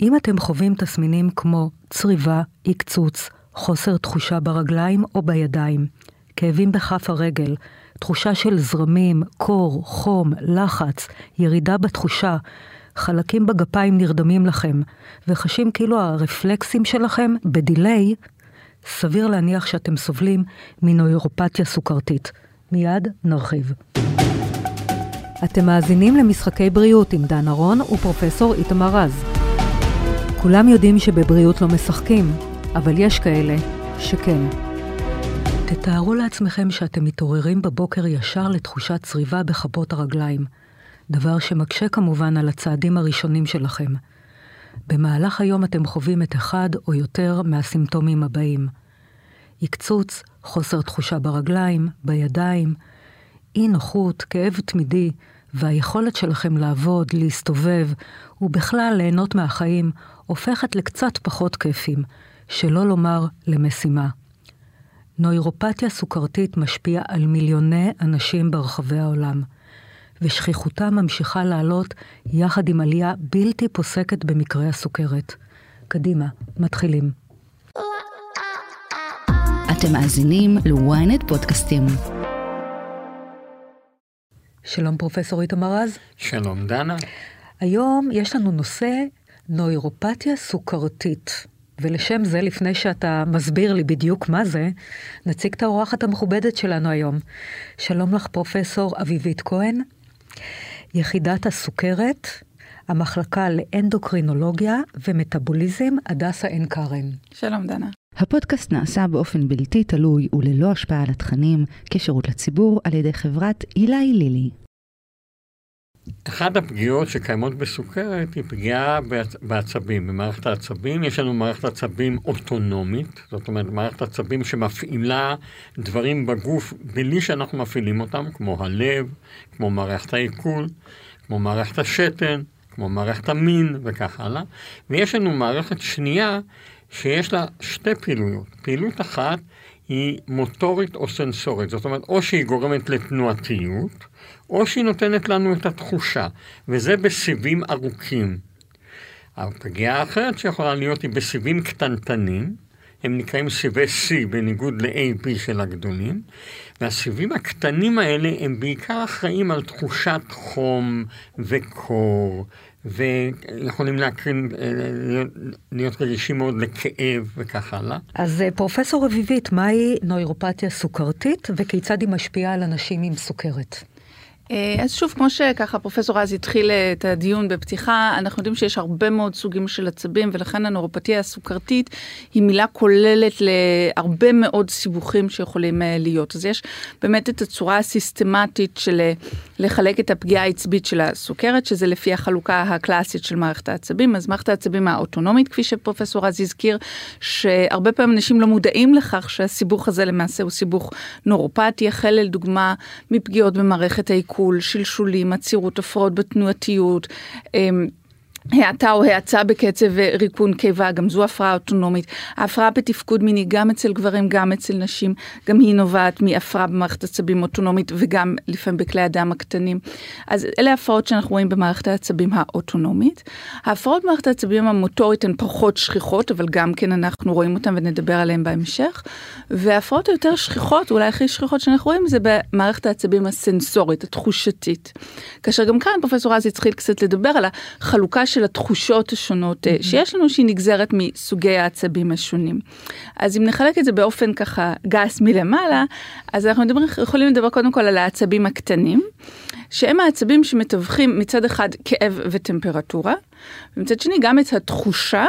אם אתם חווים תסמינים כמו צריבה, עקצוץ, חוסר תחושה ברגליים או בידיים, כאבים בכף הרגל, תחושה של זרמים, קור, חום, לחץ, ירידה בתחושה, חלקים בגפיים נרדמים לכם, וחשים כאילו הרפלקסים שלכם בדיליי, סביר להניח שאתם סובלים מנוירופתיה סוכרתית. מיד נרחיב. אתם מאזינים למשחקי בריאות עם דן ארון ופרופסור איתמר רז. כולם יודעים שבבריאות לא משחקים, אבל יש כאלה שכן. תתארו לעצמכם שאתם מתעוררים בבוקר ישר לתחושת צריבה בכפות הרגליים, דבר שמקשה כמובן על הצעדים הראשונים שלכם. במהלך היום אתם חווים את אחד או יותר מהסימפטומים הבאים: עקצוץ, חוסר תחושה ברגליים, בידיים, אי נוחות, כאב תמידי, והיכולת שלכם לעבוד, להסתובב, ובכלל ליהנות מהחיים, הופכת לקצת פחות כיפים, שלא לומר למשימה. נוירופתיה סוכרתית משפיעה על מיליוני אנשים ברחבי העולם, ושכיחותה ממשיכה לעלות יחד עם עלייה בלתי פוסקת במקרי הסוכרת. קדימה, מתחילים. אתם מאזינים ל-ynet פודקאסטים. שלום פרופסור איתמר רז. שלום דנה. היום יש לנו נושא נוירופתיה סוכרתית. ולשם זה, לפני שאתה מסביר לי בדיוק מה זה, נציג את האורחת המכובדת שלנו היום. שלום לך, פרופסור אביבית כהן, יחידת הסוכרת, המחלקה לאנדוקרינולוגיה ומטאבוליזם, הדסה עין כרם. שלום, דנה. הפודקאסט נעשה באופן בלתי תלוי וללא השפעה על התכנים, כשירות לציבור על ידי חברת אילי לילי. אחת הפגיעות שקיימות בסוכרת היא פגיעה בעצבים, במערכת העצבים. יש לנו מערכת עצבים אוטונומית, זאת אומרת מערכת עצבים שמפעילה דברים בגוף בלי שאנחנו מפעילים אותם, כמו הלב, כמו מערכת העיכול, כמו מערכת השתן, כמו מערכת המין וכך הלאה. ויש לנו מערכת שנייה שיש לה שתי פעילויות. פעילות אחת היא מוטורית או סנסורית, זאת אומרת, או שהיא גורמת לתנועתיות, או שהיא נותנת לנו את התחושה, וזה בסיבים ארוכים. הפגיעה האחרת שיכולה להיות היא בסיבים קטנטנים, הם נקראים סיבי C בניגוד ל-AB של הגדולים, והסיבים הקטנים האלה הם בעיקר אחראים על תחושת חום וקור ויכולים להקרין, אה, להיות רגישים מאוד לכאב וכך הלאה. אז אה, פרופסור אביבית, מהי נוירופתיה סוכרתית וכיצד היא משפיעה על אנשים עם סוכרת? אה, אז שוב, כמו שככה פרופסור רז התחיל אה, את הדיון בפתיחה, אנחנו יודעים שיש הרבה מאוד סוגים של עצבים, ולכן הנורופתיה הסוכרתית היא מילה כוללת להרבה מאוד סיבוכים שיכולים אה, להיות. אז יש באמת את הצורה הסיסטמטית של לחלק את הפגיעה העצבית של הסוכרת, שזה לפי החלוקה הקלאסית של מערכת העצבים. אז מערכת העצבים האוטונומית, כפי שפרופסור רז הזכיר, שהרבה פעמים אנשים לא מודעים לכך שהסיבוך הזה למעשה הוא סיבוך נורופתי, החל לדוגמה מפגיעות במערכת העיכול. עיכול, שלשולים, עצירות, הפרעות בתנועתיות. האטה או האצה בקצב ריקון קיבה, גם זו הפרעה אוטונומית. ההפרעה בתפקוד מיני גם אצל גברים, גם אצל נשים, גם היא נובעת מהפרעה במערכת עצבים אוטונומית וגם לפעמים בכלי הדם הקטנים. אז אלה ההפרעות שאנחנו רואים במערכת העצבים האוטונומית. ההפרעות במערכת העצבים המוטורית הן פחות שכיחות, אבל גם כן אנחנו רואים אותן ונדבר עליהן בהמשך. וההפרעות היותר שכיחות, אולי הכי שכיחות שאנחנו רואים, זה במערכת העצבים הסנסורית, התחושתית. כאשר גם כאן פרופסור רז התחיל קצת לדבר על החלוקה התחושות השונות mm-hmm. שיש לנו, שהיא נגזרת מסוגי העצבים השונים. אז אם נחלק את זה באופן ככה גס מלמעלה, אז אנחנו מדבר, יכולים לדבר קודם כל על העצבים הקטנים, שהם העצבים שמתווכים מצד אחד כאב וטמפרטורה, ומצד שני גם את התחושה.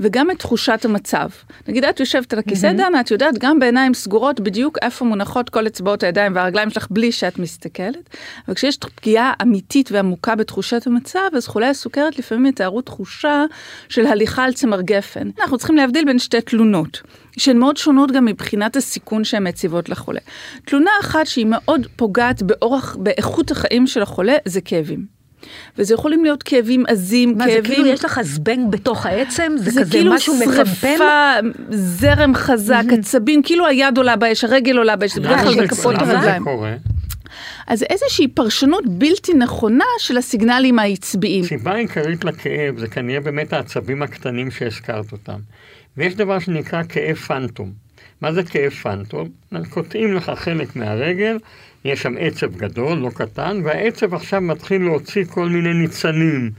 וגם את תחושת המצב. נגיד את יושבת על הכיסא, mm-hmm. דנה, את יודעת גם בעיניים סגורות בדיוק איפה מונחות כל אצבעות הידיים והרגליים שלך בלי שאת מסתכלת. וכשיש פגיעה אמיתית ועמוקה בתחושת המצב, אז חולי הסוכרת לפעמים יתארו תחושה של הליכה על צמר גפן. אנחנו צריכים להבדיל בין שתי תלונות. שהן מאוד שונות גם מבחינת הסיכון שהן מציבות לחולה. תלונה אחת שהיא מאוד פוגעת באורח, באיכות החיים של החולה, זה כאבים. וזה יכולים להיות כאבים עזים, מה, כאבים... מה, זה כאילו יש לך זבנג בתוך העצם? זה, זה כזה כאילו משהו מחמפן? זה כאילו שרפה, זרם חזק, עצבים, כאילו היד עולה באש, הרגל עולה באש, זה בדרך כלל בכפות הרגליים. אז איזושהי פרשנות בלתי נכונה של הסיגנלים העצביים. הסיבה העיקרית לכאב זה כנראה באמת העצבים הקטנים שהזכרת אותם. ויש דבר שנקרא כאב פנטום. מה זה כאב פנטום? קוטעים לך חלק מהרגל, יש שם עצב גדול, לא קטן, והעצב עכשיו מתחיל להוציא כל מיני ניצנים,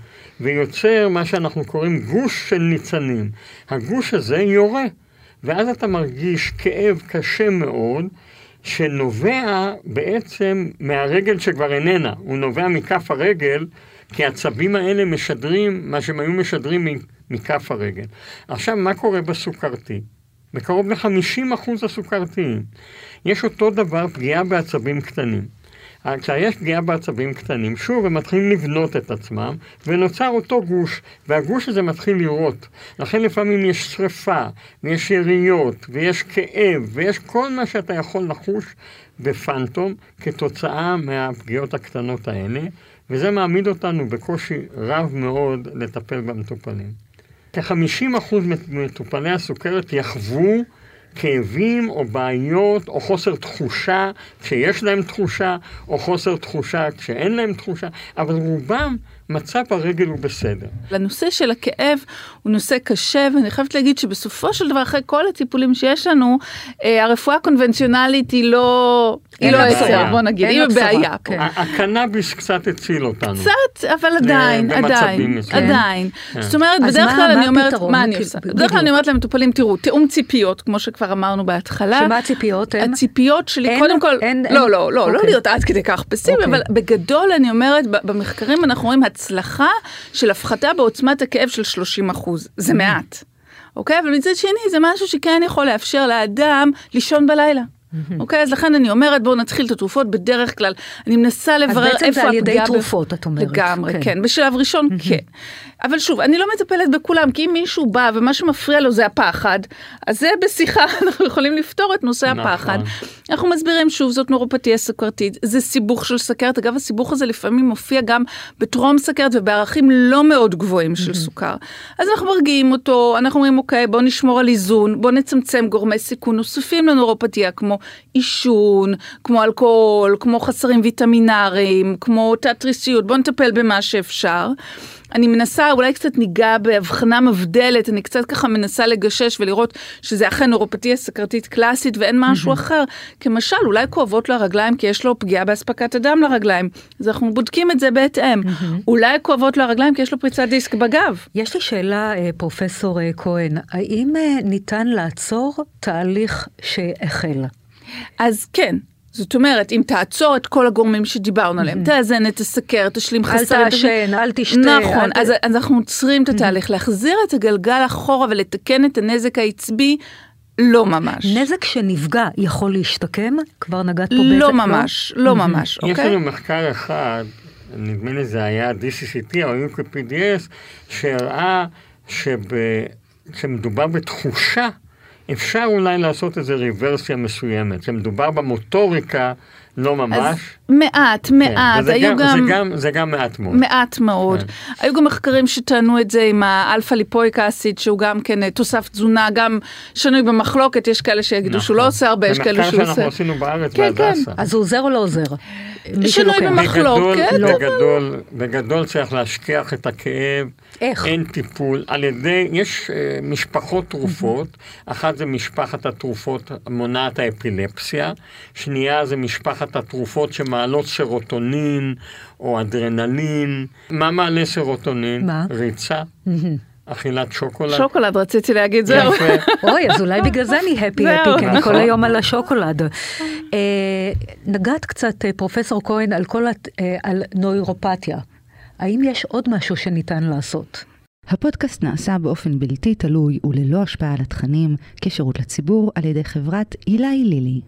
ויוצר מה שאנחנו קוראים גוש של ניצנים. הגוש הזה יורה, ואז אתה מרגיש כאב קשה מאוד, שנובע בעצם מהרגל שכבר איננה, הוא נובע מכף הרגל, כי העצבים האלה משדרים מה שהם היו משדרים מכף הרגל. עכשיו, מה קורה בסוכרתי? בקרוב ל-50% הסוכרתיים. יש אותו דבר פגיעה בעצבים קטנים. כשיש פגיעה בעצבים קטנים, שוב הם מתחילים לבנות את עצמם, ונוצר אותו גוש, והגוש הזה מתחיל לראות. לכן לפעמים יש שרפה, ויש יריות, ויש כאב, ויש כל מה שאתה יכול לחוש בפנטום כתוצאה מהפגיעות הקטנות האלה, וזה מעמיד אותנו בקושי רב מאוד לטפל במטופלים. כ-50% ממטופלי הסוכרת יחוו כאבים או בעיות או חוסר תחושה כשיש להם תחושה, או חוסר תחושה כשאין להם תחושה, אבל רובם מצב הרגל הוא בסדר. הנושא של הכאב הוא נושא קשה, ואני חייבת להגיד שבסופו של דבר, אחרי כל הטיפולים שיש לנו, אה, הרפואה הקונבנציונלית היא לא... היא לא עצר, בוא נגיד, היא בבעיה. כן. הקנאביס קצת הציל אותנו. קצת, אבל עדיין, עדיין, עדיין. כן. זאת אומרת, בדרך כלל אני אומרת, מה אני עושה? בדרך כלל אני אומרת למטופלים, תראו, תיאום ציפיות, כמו שכבר אמרנו בהתחלה. שמה הציפיות הן? הציפיות שלי, קודם כל, לא, לא, לא, לא אוקיי. להיות עד כדי כך פסימי, אוקיי. אבל בגדול אני אומרת, במחקרים אנחנו רואים הצלחה של הפחתה בעוצמת הכאב של 30 אחוז, זה מעט. אוקיי? אבל מצד שני זה משהו שכן יכול לאפשר לאדם לישון בלילה. אוקיי, אז לכן אני אומרת, בואו נתחיל את התרופות בדרך כלל. אני מנסה לברר איפה הפגיעה... אז בעצם זה על ידי תרופות, את אומרת. לגמרי, כן. כן. בשלב ראשון, כן. אבל שוב, אני לא מטפלת בכולם, כי אם מישהו בא ומה שמפריע לו זה הפחד, אז זה בשיחה, אנחנו יכולים לפתור את נושא נכון. הפחד. אנחנו מסבירים שוב, זאת נורופתיה סוכרתית, זה סיבוך של סכרת. אגב, הסיבוך הזה לפעמים מופיע גם בטרום סכרת ובערכים לא מאוד גבוהים של סוכר. אז אנחנו מרגיעים אותו, אנחנו אומרים, אוקיי, בואו נשמור על איזון, בואו נצמצם גורמי סיכון נוספים לנורופתיה, כמו עישון, כמו אלכוהול, כמו חסרים ויטמינריים, כמו תת-תריסיות, בואו נטפל במה שאפשר. אני מנסה, אולי קצת ניגע בהבחנה מבדלת, אני קצת ככה מנסה לגשש ולראות שזה אכן נורופתיה סכרתית קלאסית ואין משהו אחר. כמשל, אולי כואבות לו הרגליים כי יש לו פגיעה באספקת הדם לרגליים. אז אנחנו בודקים את זה בהתאם. אולי כואבות לו הרגליים כי יש לו פריצת דיסק בגב. יש לי שאלה, אה, פרופסור אה, כהן, האם אה, ניתן לעצור תהליך שהחל? אז כן, זאת אומרת, אם תעצור את כל הגורמים שדיברנו עליהם, תאזן את הסכר, תשלים חסר. אל תעשן, אל תשתה. נכון, אז אנחנו עוצרים את התהליך. להחזיר את הגלגל אחורה ולתקן את הנזק העצבי, לא ממש. נזק שנפגע יכול להשתקם? כבר נגעת פה לא בטח? ממש, לא ממש, אוקיי? יש לנו מחקר אחד, נדמה לי זה היה DCCT או UKPDS, שהראה שכשמדובר בתחושה, אפשר אולי לעשות איזה ריברסיה מסוימת, שמדובר במוטוריקה, לא ממש. אז מעט, כן, מעט, היו גם, גם... זה גם... זה גם מעט מאוד. מעט מאוד. כן. היו גם מחקרים שטענו את זה עם האלפא ליפויק אסיד, שהוא גם כן אה, תוסף תזונה, גם שנוי במחלוקת, יש כאלה שיגידו נכון. שהוא לא נכון. עושה הרבה, יש כאלה שהוא עושה. זה מחקר שאנחנו עשינו בארץ, כן, בהדסה. כן. אז הוא עוזר או לא עוזר? שנוי במחלוקת. בגדול, בגדול, בגדול צריך להשכיח את הכאב. איך? אין טיפול. על ידי, יש uh, משפחות תרופות, אחת זה משפחת התרופות מונעת האפילפסיה, שנייה זה משפחת התרופות שמעלות סרוטונין או אדרנלין. מה מעלה סרוטונין? מה? ריצה. אכילת שוקולד. שוקולד, רציתי להגיד, זהו. אוי, אז אולי בגלל זה אני הפי הפי, כי אני כל היום על השוקולד. אה, נגעת קצת, אה, פרופסור כהן, על כל, על נוירופתיה. האם יש עוד משהו שניתן לעשות? הפודקאסט נעשה באופן בלתי תלוי וללא השפעה על התכנים, כשירות לציבור על ידי חברת אילי לילי.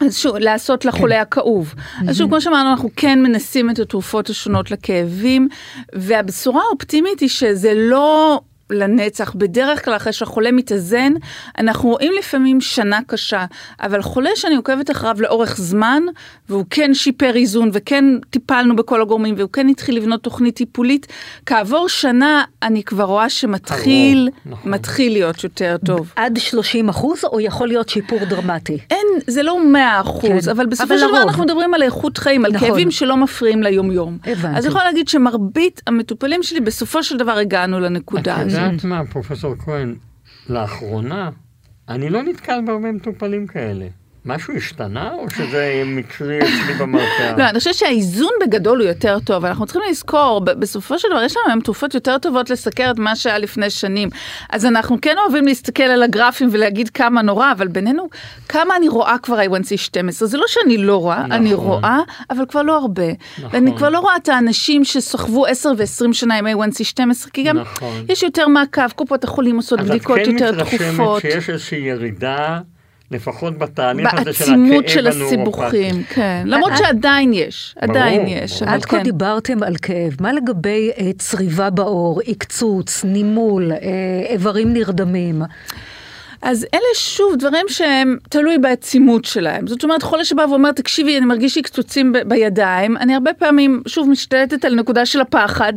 אז שוב, לעשות לחולה כן. הכאוב. אז שוב, כמו שאמרנו, אנחנו כן מנסים את התרופות השונות לכאבים, והבשורה האופטימית היא שזה לא לנצח. בדרך כלל אחרי שהחולה מתאזן, אנחנו רואים לפעמים שנה קשה, אבל חולה שאני עוקבת אחריו לאורך זמן, והוא כן שיפר איזון, וכן טיפלנו בכל הגורמים, והוא כן התחיל לבנות תוכנית טיפולית, כעבור שנה אני כבר רואה שמתחיל, נכון. מתחיל להיות יותר טוב. עד 30 אחוז, או יכול להיות שיפור דרמטי? אין, זה לא 100 אחוז, כן. אבל בסופו של דבר. אנחנו מדברים על איכות חיים, על נכון. כאבים שלא מפריעים ליומיום. הבנתי. אז אני יכולה להגיד שמרבית המטופלים שלי, בסופו של דבר הגענו לנקודה הזאת. יודעת מה, פרופסור כהן, לאחרונה, אני לא נתקל בהרבה מטופלים כאלה. משהו השתנה, או שזה מקרי אצלי במרפאה? לא, אני חושבת שהאיזון בגדול הוא יותר טוב, אנחנו צריכים לזכור, בסופו של דבר יש לנו היום תרופות יותר טובות לסכרת ממה שהיה לפני שנים. אז אנחנו כן אוהבים להסתכל על הגרפים ולהגיד כמה נורא, אבל בינינו, כמה אני רואה כבר A1C 12, זה לא שאני לא רואה, נכון. אני רואה, אבל כבר לא הרבה. נכון. ואני כבר לא רואה את האנשים שסחבו 10 ו-20 שנה עם A1C 12, כי גם נכון. יש יותר מעקב, קופות החולים עושות בדיקות אז את יותר כן מתרשמת תכופות. שיש איזושהי ירידה, לפחות בתהליך הזה של בעצימות הכאב של הנוירופטי. הסיבוכים, כן. למרות את- שעדיין יש, עדיין יש. עד כה כן. דיברתם על כאב, מה לגבי אה, צריבה בעור, עקצוץ, נימול, אה, איברים נרדמים? אז אלה שוב דברים שהם תלוי בעצימות שלהם. זאת אומרת, חולה שבא ואומר, תקשיבי, אני מרגיש לי קצוצים ב- בידיים, אני הרבה פעמים, שוב, משתלטת על נקודה של הפחד.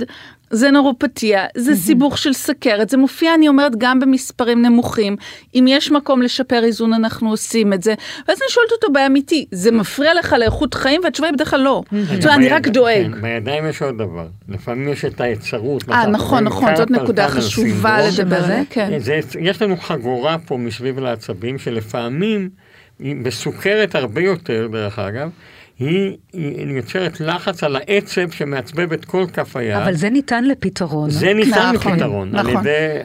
זה נורופתיה, זה סיבוך של סכרת, זה מופיע, אני אומרת, גם במספרים נמוכים. אם יש מקום לשפר איזון, אנחנו עושים את זה. ואז אני שואלת אותו באמיתי, זה מפריע לך לאיכות חיים? והתשובה היא בדרך כלל לא. זאת אומרת, אני רק דואג. כן, בידיים יש עוד דבר. לפעמים יש את היצרות. אה, נכון, נכון, זאת נקודה חשובה. לדבר? עליה, כן. יש לנו חגורה פה מסביב לעצבים, שלפעמים, בסוכרת הרבה יותר, דרך אגב, היא, היא יוצרת לחץ על העצב שמעצבב את כל כף היד. אבל זה ניתן לפתרון. זה ניתן נכון, לפתרון, על נכון. ידי,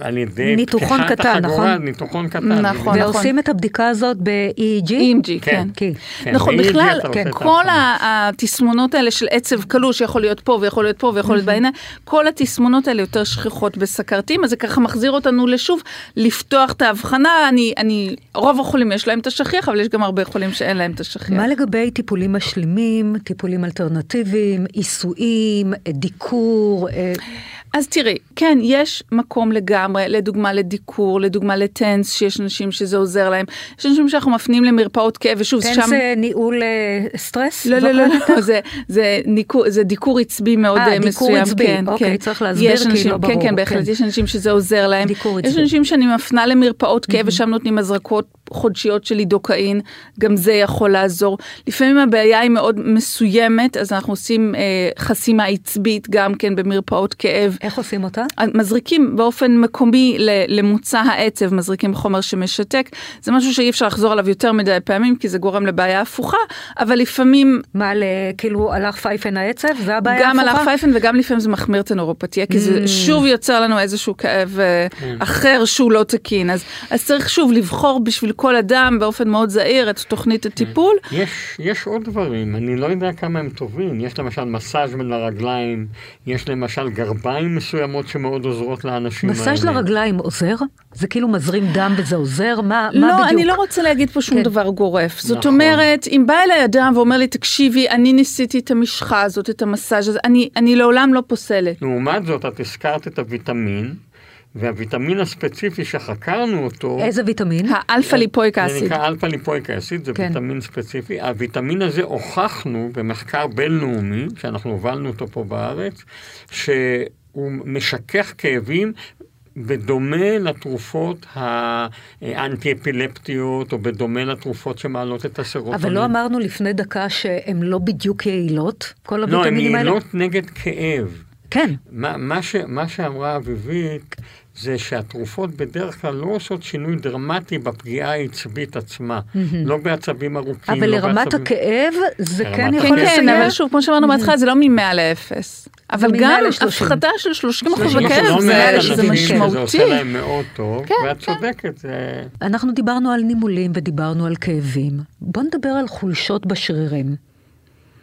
על ידי ניתוחון פתיחת קטן, החגורה, נכון? ניתוחון קטן. נכון. ועושים את הבדיקה הזאת ב-EEG? EMG, כן. כן. כן. כן, נכון, ב-EEG בכלל, את כל התסמונות האלה של עצב קלול, שיכול להיות פה ויכול להיות פה ויכול להיות בעיניים, כל התסמונות האלה יותר שכיחות בסכרתיים, אז זה ככה מחזיר אותנו לשוב, לפתוח את ההבחנה, אני, אני, רוב החולים יש להם את השכיח, אבל יש גם הרבה חולים שאין להם את השכיח. מה לגבי טיפולים משלימים, טיפולים אלטרנטיביים, עיסויים, אה, דיקור? אה, אז תראי, כן, יש מקום לגמרי, לדוגמה לדיקור, לדוגמה לטנס, שיש אנשים שזה עוזר להם. יש אנשים שאנחנו מפנים למרפאות כאב, ושוב, תן שם... זה ניהול אה, סטרס? לא, לא, לא? לא, זה, זה, ניקור, זה דיקור עצבי מאוד אה, אה, דיקור מסוים, עצבי, כן, אוקיי, כן. צריך להסביר, יש כי אנשים, לא כן, ברור, כן, בהחלט, כן. יש אנשים שזה עוזר להם. דיקור יש עצבי. אנשים שאני מפנה למרפאות כאב ושם נותנים הזרקות חודשיות של לידוקאין, גם זה יכול לעזור. לפעמים הבעיה היא מאוד מסוימת, אז אנחנו עושים אה, חסימה עצבית גם כן במרפאות כאב. איך עושים אותה? מזריקים באופן מקומי ל- למוצא העצב, מזריקים חומר שמשתק. זה משהו שאי אפשר לחזור עליו יותר מדי פעמים, כי זה גורם לבעיה הפוכה, אבל לפעמים מה, כאילו הלך פייפן העצב? זה הבעיה גם ההפוכה? הלך פייפן וגם לפעמים זה מחמיר את הנורופתיה, כי Mm. זה שוב יוצר לנו איזשהו כאב אה, אחר שהוא לא תקין. אז, אז צריך שוב לבחור בשביל כל אדם באופן מאוד זהיר את תוכנית הטיפול. יש, יש עוד דברים, אני לא יודע כמה הם טובים. יש למשל מסאז' מן הרגליים, יש למשל גרביים מסוימות שמאוד עוזרות לאנשים מסאז' האלה. לרגליים עוזר? זה כאילו מזרים דם וזה עוזר? מה, מה לא, בדיוק? אני לא רוצה להגיד פה שום כן. דבר גורף. זאת נכון. אומרת, אם בא אליי אדם ואומר לי, תקשיבי, אני ניסיתי את המשחה הזאת, את המסאז' הזה, אני, אני לעולם לא פוסלת. לעומת זאת, את הזכרת את הוויטמין, והוויטמין הספציפי שחקרנו אותו, איזה ויטמין? האלפא ליפואיק זה acid. נקרא alpha lipoic acid, זה כן. ויטמין ספציפי. הוויטמין הזה הוכחנו במחקר בינלאומי, שאנחנו הובלנו אותו פה בארץ, שהוא משכך כאבים. בדומה לתרופות האנטי-אפילפטיות, או בדומה לתרופות שמעלות את הסרוטונין. אבל לא אמרנו לפני דקה שהן לא בדיוק יעילות? כל לא, הן הוויטמינים האלה? יעילות נגד כאב. כן. מה, מה, ש, מה שאמרה אביבית, זה שהתרופות בדרך כלל לא עושות שינוי דרמטי בפגיעה העצבית עצמה. לא בעצבים ארוכים, אבל לא לרמת בעצבים... הכאב זה כן. יכול כן, כן, לסייע? אבל שוב, כמו שאמרנו בהתחלה, זה לא מ-100 ל-0. אבל מ-100 גם ל-30. הפחתה של 30 אחוז מי בכאב זה- מעל זה משמעותי. עושה להם מאוד טוב, כן, ואת צודקת, זה... אנחנו דיברנו על נימולים ודיברנו על כאבים. בוא נדבר על חולשות בשרירים.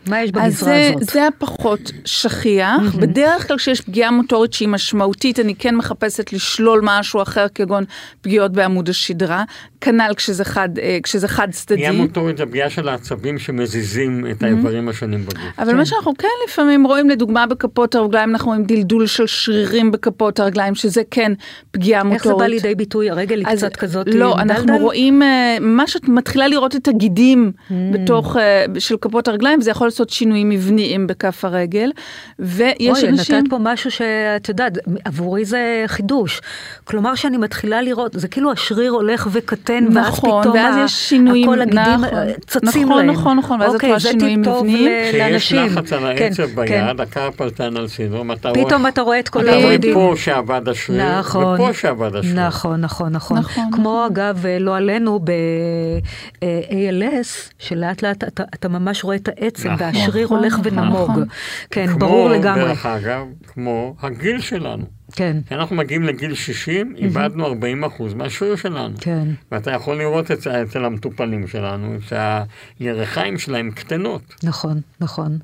מה יש אז בגזרה זה, הזאת? זה הפחות שכיח. בדרך כלל כשיש פגיעה מוטורית שהיא משמעותית, אני כן מחפשת לשלול משהו אחר, כגון פגיעות בעמוד השדרה. כנ"ל כשזה חד, אה, כשזה חד צדדי. פגיעה מוטורית זה פגיעה של העצבים שמזיזים את האיברים השונים בגוף. אבל מה שאנחנו כן לפעמים רואים, לדוגמה בכפות הרגליים, אנחנו רואים דלדול של שרירים בכפות הרגליים, שזה כן פגיעה מוטורית. איך זה בא לידי ביטוי? הרגל היא אז קצת כזאת לא, מדלדל? אנחנו רואים, אה, ממש את מתחילה לראות את הגידים בתוך, אה, של כפות הרגליים, וזה יכול לעשות שינויים מבניים בכף הרגל. ויש אוי, אנשים... נתת פה משהו שאת יודעת, עבורי זה חידוש. כלומר שאני מתחילה לראות, זה כאילו השריר הולך וקטן, ואז נכון, פתאום ואז ה- יש שינויים, הכל הגידים נכון, אה, צצים נכון, להם. נכון, נכון, ואז את אוקיי, רואה זה שינויים מבניים. כשיש לאנשים. לחץ על כן, העצב כן. ביד, הקרפלטן סינדרום, אתה רואה... פתאום אתה רואה את כל אתה רואה. פה שעבד השריר, נכון, ופה שעבד השריר. נכון, נכון, נכון. נכון, כמו אגב, אה, לא עלינו, ב-ALS, שלאט לאט אתה, אתה ממש רואה את העצם, נכון. והשריר נכון, הולך נכון, ונמוג. נכון. כן, כמו, ברור לגמרי. דרך אגב, כמו הגיל שלנו. כן, כשאנחנו מגיעים לגיל 60, איבדנו 40% מהשריר שלנו. כן. ואתה יכול לראות אצל המטופלים שלנו, שהירכיים שלהם קטנות. נכון, נכון.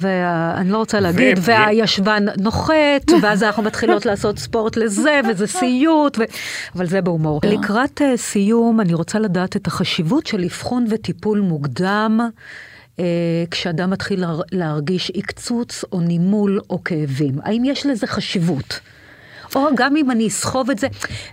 ואני לא רוצה להגיד, ו- והישבן נוחת, ואז אנחנו מתחילות לעשות ספורט לזה, וזה סיוט, ו... אבל זה בהומור. לקראת אה, סיום, אני רוצה לדעת את החשיבות של אבחון וטיפול מוקדם, כשאדם מתחיל להר- להרגיש עקצוץ או נימול או כאבים. האם יש לזה חשיבות? או גם אם אני אסחוב את זה,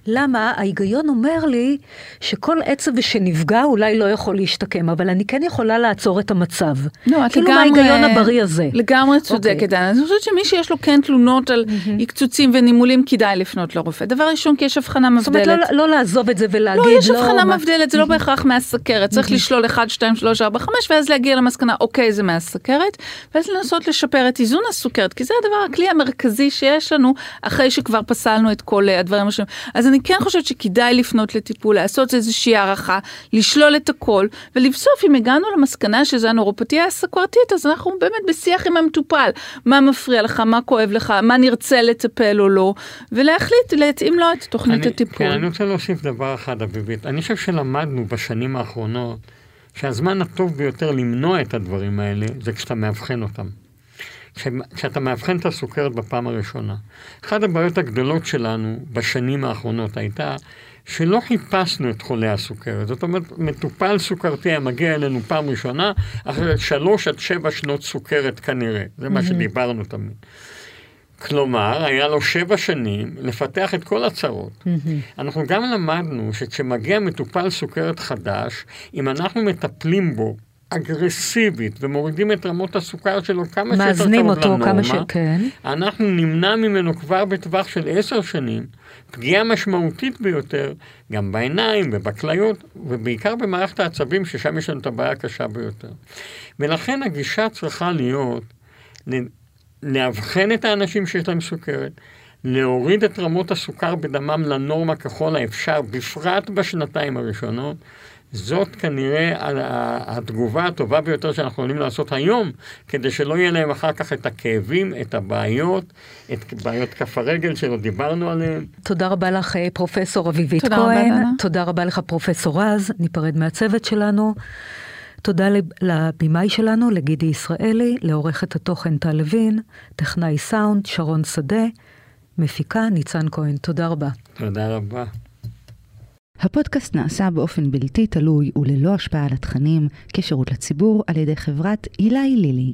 למה ההיגיון אומר לי שכל עצב שנפגע אולי לא יכול להשתקם, אבל אני כן יכולה לעצור את המצב. לא, את כאילו לגמרי... מההיגיון הבריא הזה. לגמרי צודקת, אוקיי. דנה. אני חושבת שמי שיש לו כן תלונות על עקצוצים ונימולים, כדאי לפנות לרופא. דבר ראשון, כי יש הבחנה זאת אומרת, מבדלת. לא, לא לעזוב את זה ולהגיד, לא, יש הבחנה מה- מבדלת, זה לא בהכרח מהסכרת. צריך לשלול 1, 2, 3, 4, 5, ואז להגיע למסקנה, אוקיי, זה מהסכרת, ואז לנסות לשפר את איזון הסוכרת, כי זה הדבר, הכלי המרכזי שיש לנו, אחרי שכבר פסלנו את כל אה, הדברים השונים. אז אני כן חושבת שכדאי לפנות לטיפול, לעשות איזושהי הערכה, לשלול את הכל, ולבסוף, אם הגענו למסקנה שזה הנורופתיה הסוכרתית, אז אנחנו באמת בשיח עם המטופל, מה מפריע לך, מה כואב לך, מה נרצה לטפל או לא, ולהחליט, להתאים לו את תוכנית אני- הטיפול. כן, אני רוצה להוסיף דבר אחד, אביבית. אני חושב שלמדנו בשנים האחרונות שהזמן הטוב ביותר למנוע את הדברים האלה זה כשאתה מאבחן אותם. כש- כשאתה מאבחן את הסוכרת בפעם הראשונה. אחת הבעיות הגדולות שלנו בשנים האחרונות הייתה שלא חיפשנו את חולי הסוכרת. זאת אומרת, מטופל סוכרתי היה מגיע אלינו פעם ראשונה, אחרי שלוש עד שבע שנות סוכרת כנראה. זה מה שדיברנו תמיד. כלומר, היה לו שבע שנים לפתח את כל הצרות. אנחנו גם למדנו שכשמגיע מטופל סוכרת חדש, אם אנחנו מטפלים בו אגרסיבית ומורידים את רמות הסוכר שלו כמה שיותר מאזנים קרוב אותו לנורמה, כמה ש... כן. אנחנו נמנע ממנו כבר בטווח של עשר שנים פגיעה משמעותית ביותר, גם בעיניים ובכליות, ובעיקר במערכת העצבים, ששם יש לנו את הבעיה הקשה ביותר. ולכן הגישה צריכה להיות לאבחן את האנשים שיש להם סוכרת, להוריד את רמות הסוכר בדמם לנורמה ככל האפשר, בפרט בשנתיים הראשונות. זאת כנראה התגובה הטובה ביותר שאנחנו יכולים לעשות היום, כדי שלא יהיה להם אחר כך את הכאבים, את הבעיות, את בעיות כף הרגל שלא דיברנו עליהן. תודה רבה לך, אה, פרופסור אביבית תודה רבה, כהן. דנה. תודה רבה לך, פרופסור רז. ניפרד מהצוות שלנו. תודה לב- לבמאי שלנו, לגידי ישראלי, לעורכת התוכן טל לוין, טכנאי סאונד, שרון שדה, מפיקה ניצן כהן. תודה רבה. תודה רבה. הפודקאסט נעשה באופן בלתי תלוי וללא השפעה על התכנים, כשירות לציבור על ידי חברת אלי לילי.